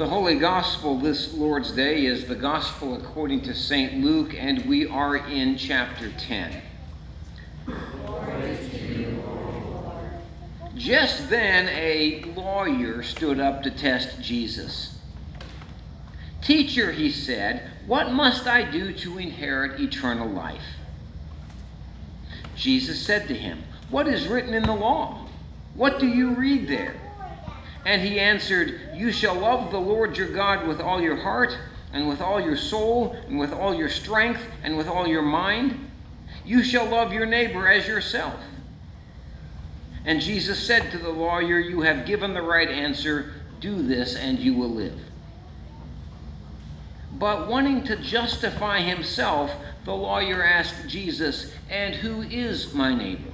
The Holy Gospel this Lord's Day is the Gospel according to St. Luke, and we are in chapter 10. Just then, a lawyer stood up to test Jesus. Teacher, he said, what must I do to inherit eternal life? Jesus said to him, What is written in the law? What do you read there? And he answered, You shall love the Lord your God with all your heart, and with all your soul, and with all your strength, and with all your mind. You shall love your neighbor as yourself. And Jesus said to the lawyer, You have given the right answer. Do this, and you will live. But wanting to justify himself, the lawyer asked Jesus, And who is my neighbor?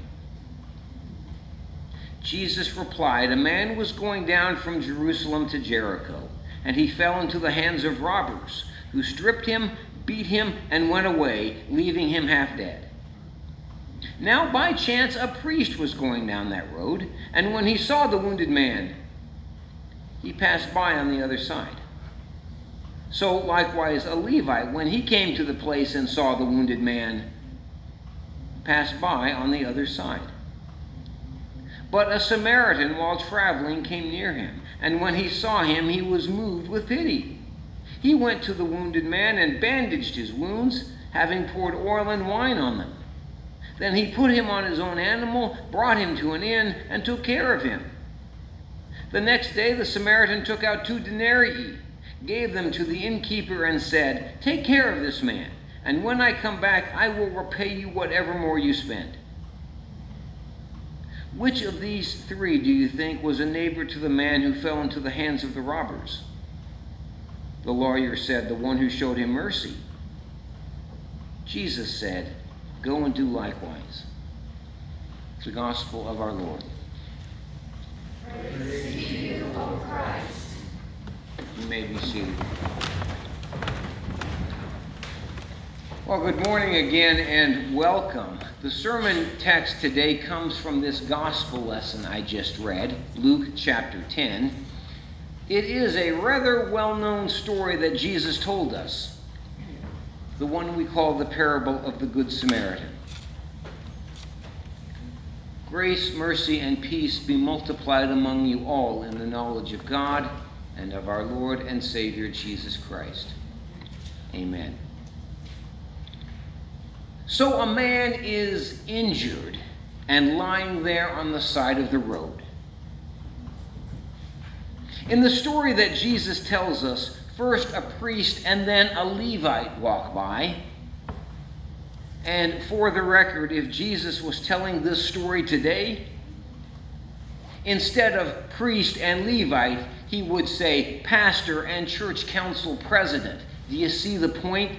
Jesus replied, A man was going down from Jerusalem to Jericho, and he fell into the hands of robbers, who stripped him, beat him, and went away, leaving him half dead. Now, by chance, a priest was going down that road, and when he saw the wounded man, he passed by on the other side. So, likewise, a Levite, when he came to the place and saw the wounded man, passed by on the other side. But a Samaritan, while traveling, came near him, and when he saw him, he was moved with pity. He went to the wounded man and bandaged his wounds, having poured oil and wine on them. Then he put him on his own animal, brought him to an inn, and took care of him. The next day the Samaritan took out two denarii, gave them to the innkeeper, and said, Take care of this man, and when I come back, I will repay you whatever more you spend. Which of these three do you think was a neighbor to the man who fell into the hands of the robbers? The lawyer said, The one who showed him mercy. Jesus said, Go and do likewise. The gospel of our Lord. Praise you, O Christ. You may be seated. Well, good morning again and welcome. The sermon text today comes from this gospel lesson I just read, Luke chapter 10. It is a rather well known story that Jesus told us, the one we call the parable of the Good Samaritan. Grace, mercy, and peace be multiplied among you all in the knowledge of God and of our Lord and Savior Jesus Christ. Amen. So a man is injured and lying there on the side of the road. In the story that Jesus tells us, first a priest and then a Levite walk by. And for the record, if Jesus was telling this story today, instead of priest and Levite, he would say pastor and church council president. Do you see the point?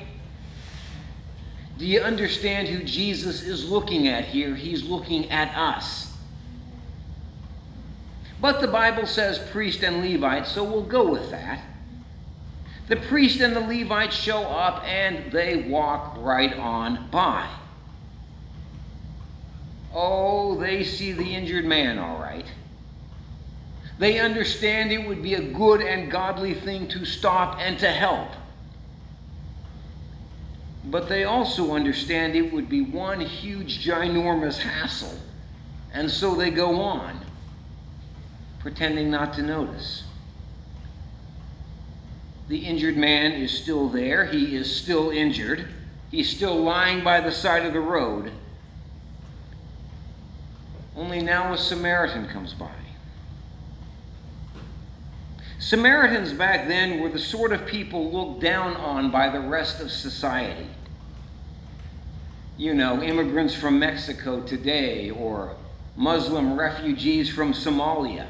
Do you understand who Jesus is looking at here? He's looking at us. But the Bible says priest and Levite, so we'll go with that. The priest and the Levite show up and they walk right on by. Oh, they see the injured man, all right. They understand it would be a good and godly thing to stop and to help. But they also understand it would be one huge, ginormous hassle. And so they go on, pretending not to notice. The injured man is still there. He is still injured. He's still lying by the side of the road. Only now a Samaritan comes by. Samaritans back then were the sort of people looked down on by the rest of society. You know, immigrants from Mexico today or Muslim refugees from Somalia.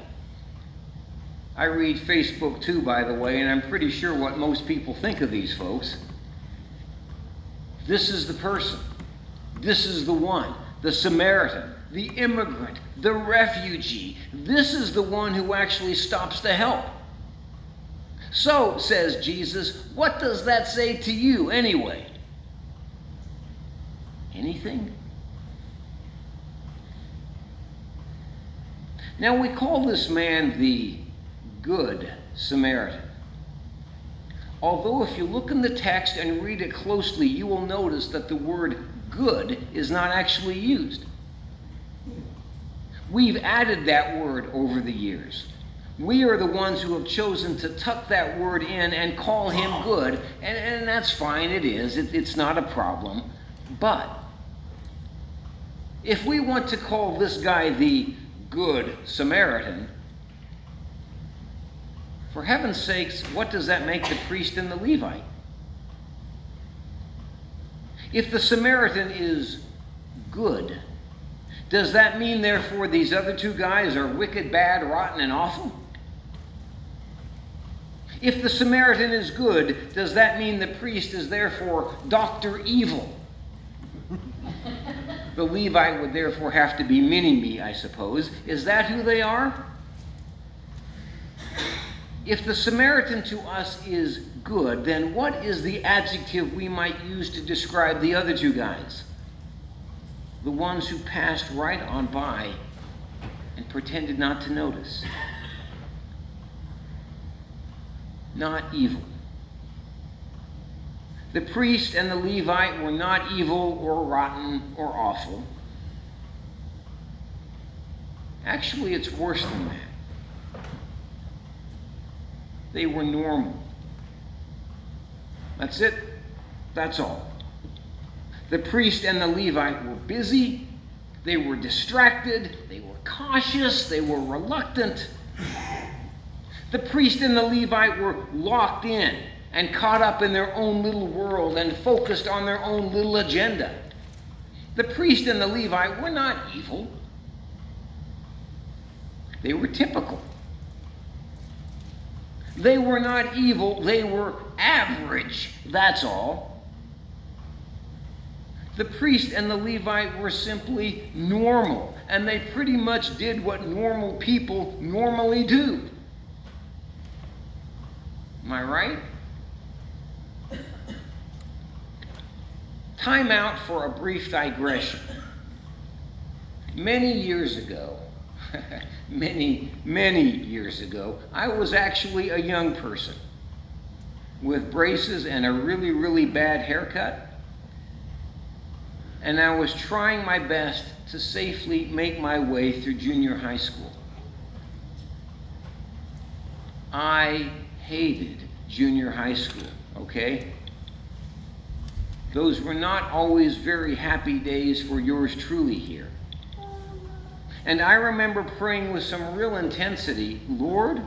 I read Facebook too, by the way, and I'm pretty sure what most people think of these folks. This is the person. This is the one. The Samaritan, the immigrant, the refugee. This is the one who actually stops to help. So, says Jesus, what does that say to you anyway? Anything? Now, we call this man the Good Samaritan. Although, if you look in the text and read it closely, you will notice that the word good is not actually used. We've added that word over the years. We are the ones who have chosen to tuck that word in and call him good, and, and that's fine, it is. It, it's not a problem. But if we want to call this guy the Good Samaritan, for heaven's sakes, what does that make the priest and the Levite? If the Samaritan is good, does that mean, therefore, these other two guys are wicked, bad, rotten, and awful? If the Samaritan is good, does that mean the priest is therefore Dr. Evil? the Levite would therefore have to be mini me, I suppose. Is that who they are? If the Samaritan to us is good, then what is the adjective we might use to describe the other two guys? The ones who passed right on by and pretended not to notice. Not evil. The priest and the Levite were not evil or rotten or awful. Actually, it's worse than that they were normal. That's it. That's all. The priest and the Levite were busy, they were distracted, they were cautious, they were reluctant. The priest and the Levite were locked in and caught up in their own little world and focused on their own little agenda. The priest and the Levite were not evil, they were typical. They were not evil, they were average. That's all. The priest and the Levite were simply normal, and they pretty much did what normal people normally do. Am I right? Time out for a brief digression. Many years ago, many, many years ago, I was actually a young person with braces and a really, really bad haircut. And I was trying my best to safely make my way through junior high school. I hated junior high school, okay? Those were not always very happy days for yours truly here. And I remember praying with some real intensity Lord,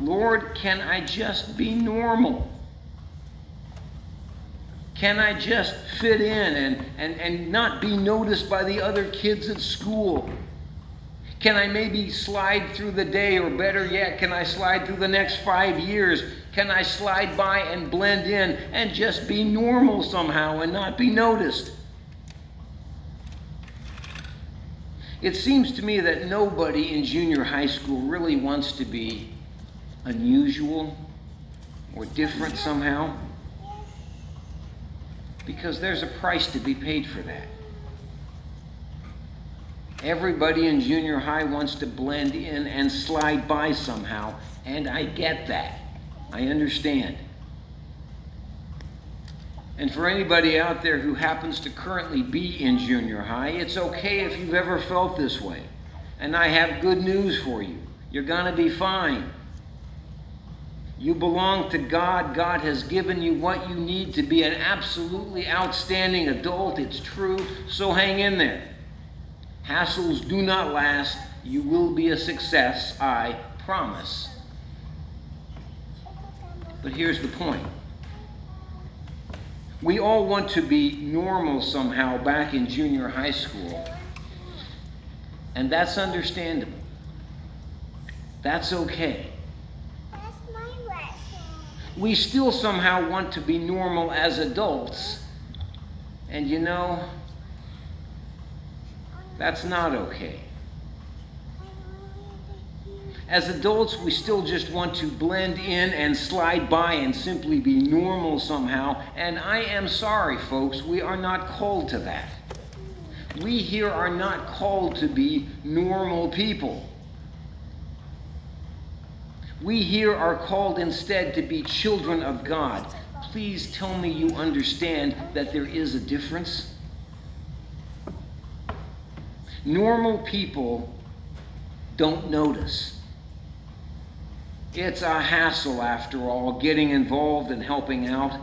Lord, can I just be normal? Can I just fit in and, and, and not be noticed by the other kids at school? Can I maybe slide through the day, or better yet, can I slide through the next five years? Can I slide by and blend in and just be normal somehow and not be noticed? It seems to me that nobody in junior high school really wants to be unusual or different somehow because there's a price to be paid for that. Everybody in junior high wants to blend in and slide by somehow, and I get that. I understand. And for anybody out there who happens to currently be in junior high, it's okay if you've ever felt this way. And I have good news for you. You're going to be fine. You belong to God. God has given you what you need to be an absolutely outstanding adult. It's true. So hang in there. Hassles do not last. You will be a success, I promise. But here's the point we all want to be normal somehow back in junior high school. And that's understandable. That's okay. We still somehow want to be normal as adults. And you know, that's not okay. As adults, we still just want to blend in and slide by and simply be normal somehow. And I am sorry, folks, we are not called to that. We here are not called to be normal people. We here are called instead to be children of God. Please tell me you understand that there is a difference. Normal people don't notice. It's a hassle, after all, getting involved and helping out.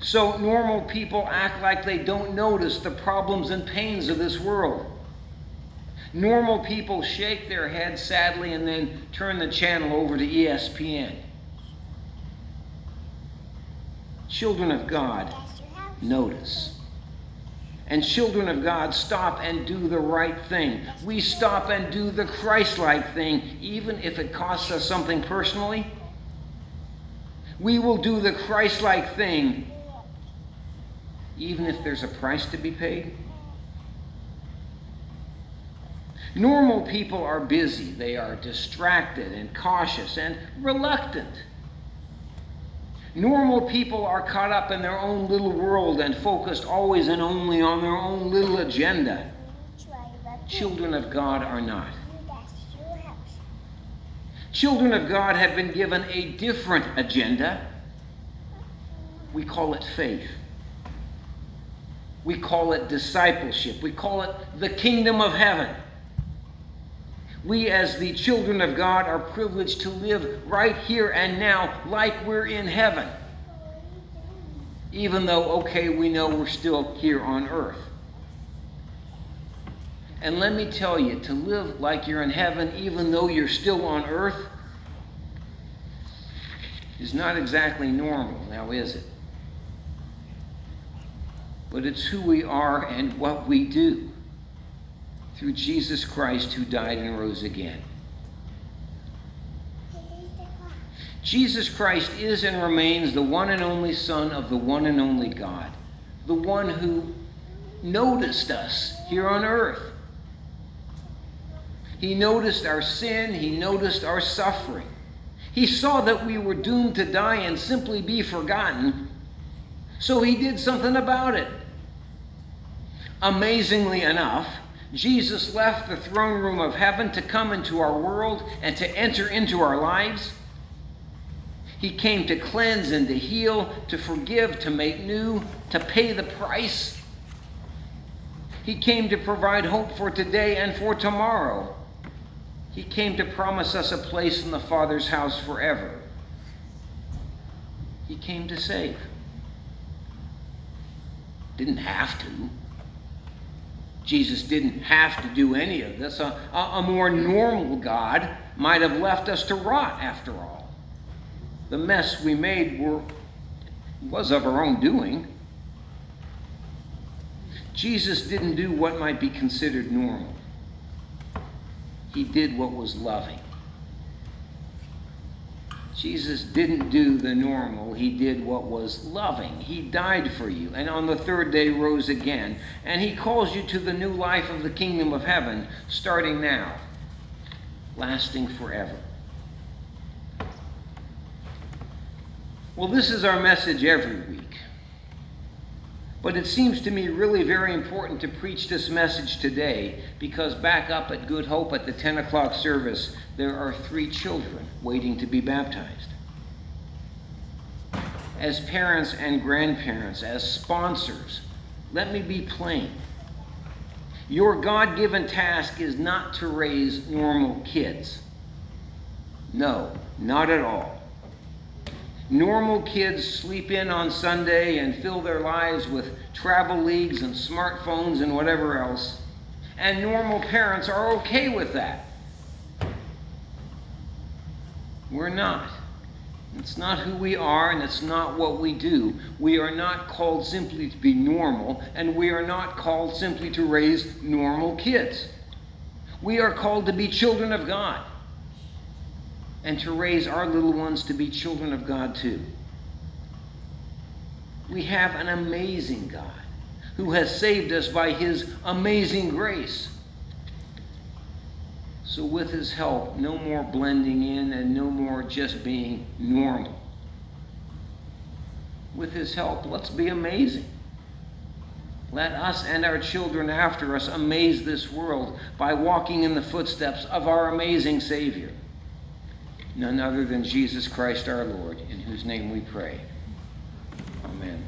So normal people act like they don't notice the problems and pains of this world. Normal people shake their heads sadly and then turn the channel over to ESPN. Children of God notice. And children of God stop and do the right thing. We stop and do the Christ like thing, even if it costs us something personally. We will do the Christ like thing, even if there's a price to be paid. Normal people are busy, they are distracted and cautious and reluctant. Normal people are caught up in their own little world and focused always and only on their own little agenda. Children of God are not. Children of God have been given a different agenda. We call it faith. We call it discipleship. We call it the kingdom of heaven. We, as the children of God, are privileged to live right here and now like we're in heaven. Even though, okay, we know we're still here on earth. And let me tell you, to live like you're in heaven, even though you're still on earth, is not exactly normal, now is it? But it's who we are and what we do through Jesus Christ who died and rose again. Jesus Christ is and remains the one and only Son of the one and only God, the one who noticed us here on earth. He noticed our sin, He noticed our suffering. He saw that we were doomed to die and simply be forgotten, so He did something about it. Amazingly enough, Jesus left the throne room of heaven to come into our world and to enter into our lives. He came to cleanse and to heal, to forgive, to make new, to pay the price. He came to provide hope for today and for tomorrow. He came to promise us a place in the Father's house forever. He came to save. Didn't have to. Jesus didn't have to do any of this. A, a, more normal God might have left us to rot after all. The mess we made were, was of our own doing. Jesus didn't do what might be considered normal, he did what was loving. Jesus didn't do the normal, he did what was loving. He died for you, and on the third day rose again. And he calls you to the new life of the kingdom of heaven, starting now, lasting forever. Well, this is our message every week. But it seems to me really very important to preach this message today because back up at Good Hope at the 10 o'clock service, there are three children waiting to be baptized. As parents and grandparents, as sponsors, let me be plain. Your God given task is not to raise normal kids. No, not at all. Normal kids sleep in on Sunday and fill their lives with travel leagues and smartphones and whatever else. And normal parents are okay with that. We're not. It's not who we are and it's not what we do. We are not called simply to be normal and we are not called simply to raise normal kids. We are called to be children of God and to raise our little ones to be children of God too. We have an amazing God who has saved us by his amazing grace. So, with his help, no more blending in and no more just being normal. With his help, let's be amazing. Let us and our children after us amaze this world by walking in the footsteps of our amazing Savior none other than Jesus Christ our Lord, in whose name we pray. Amen.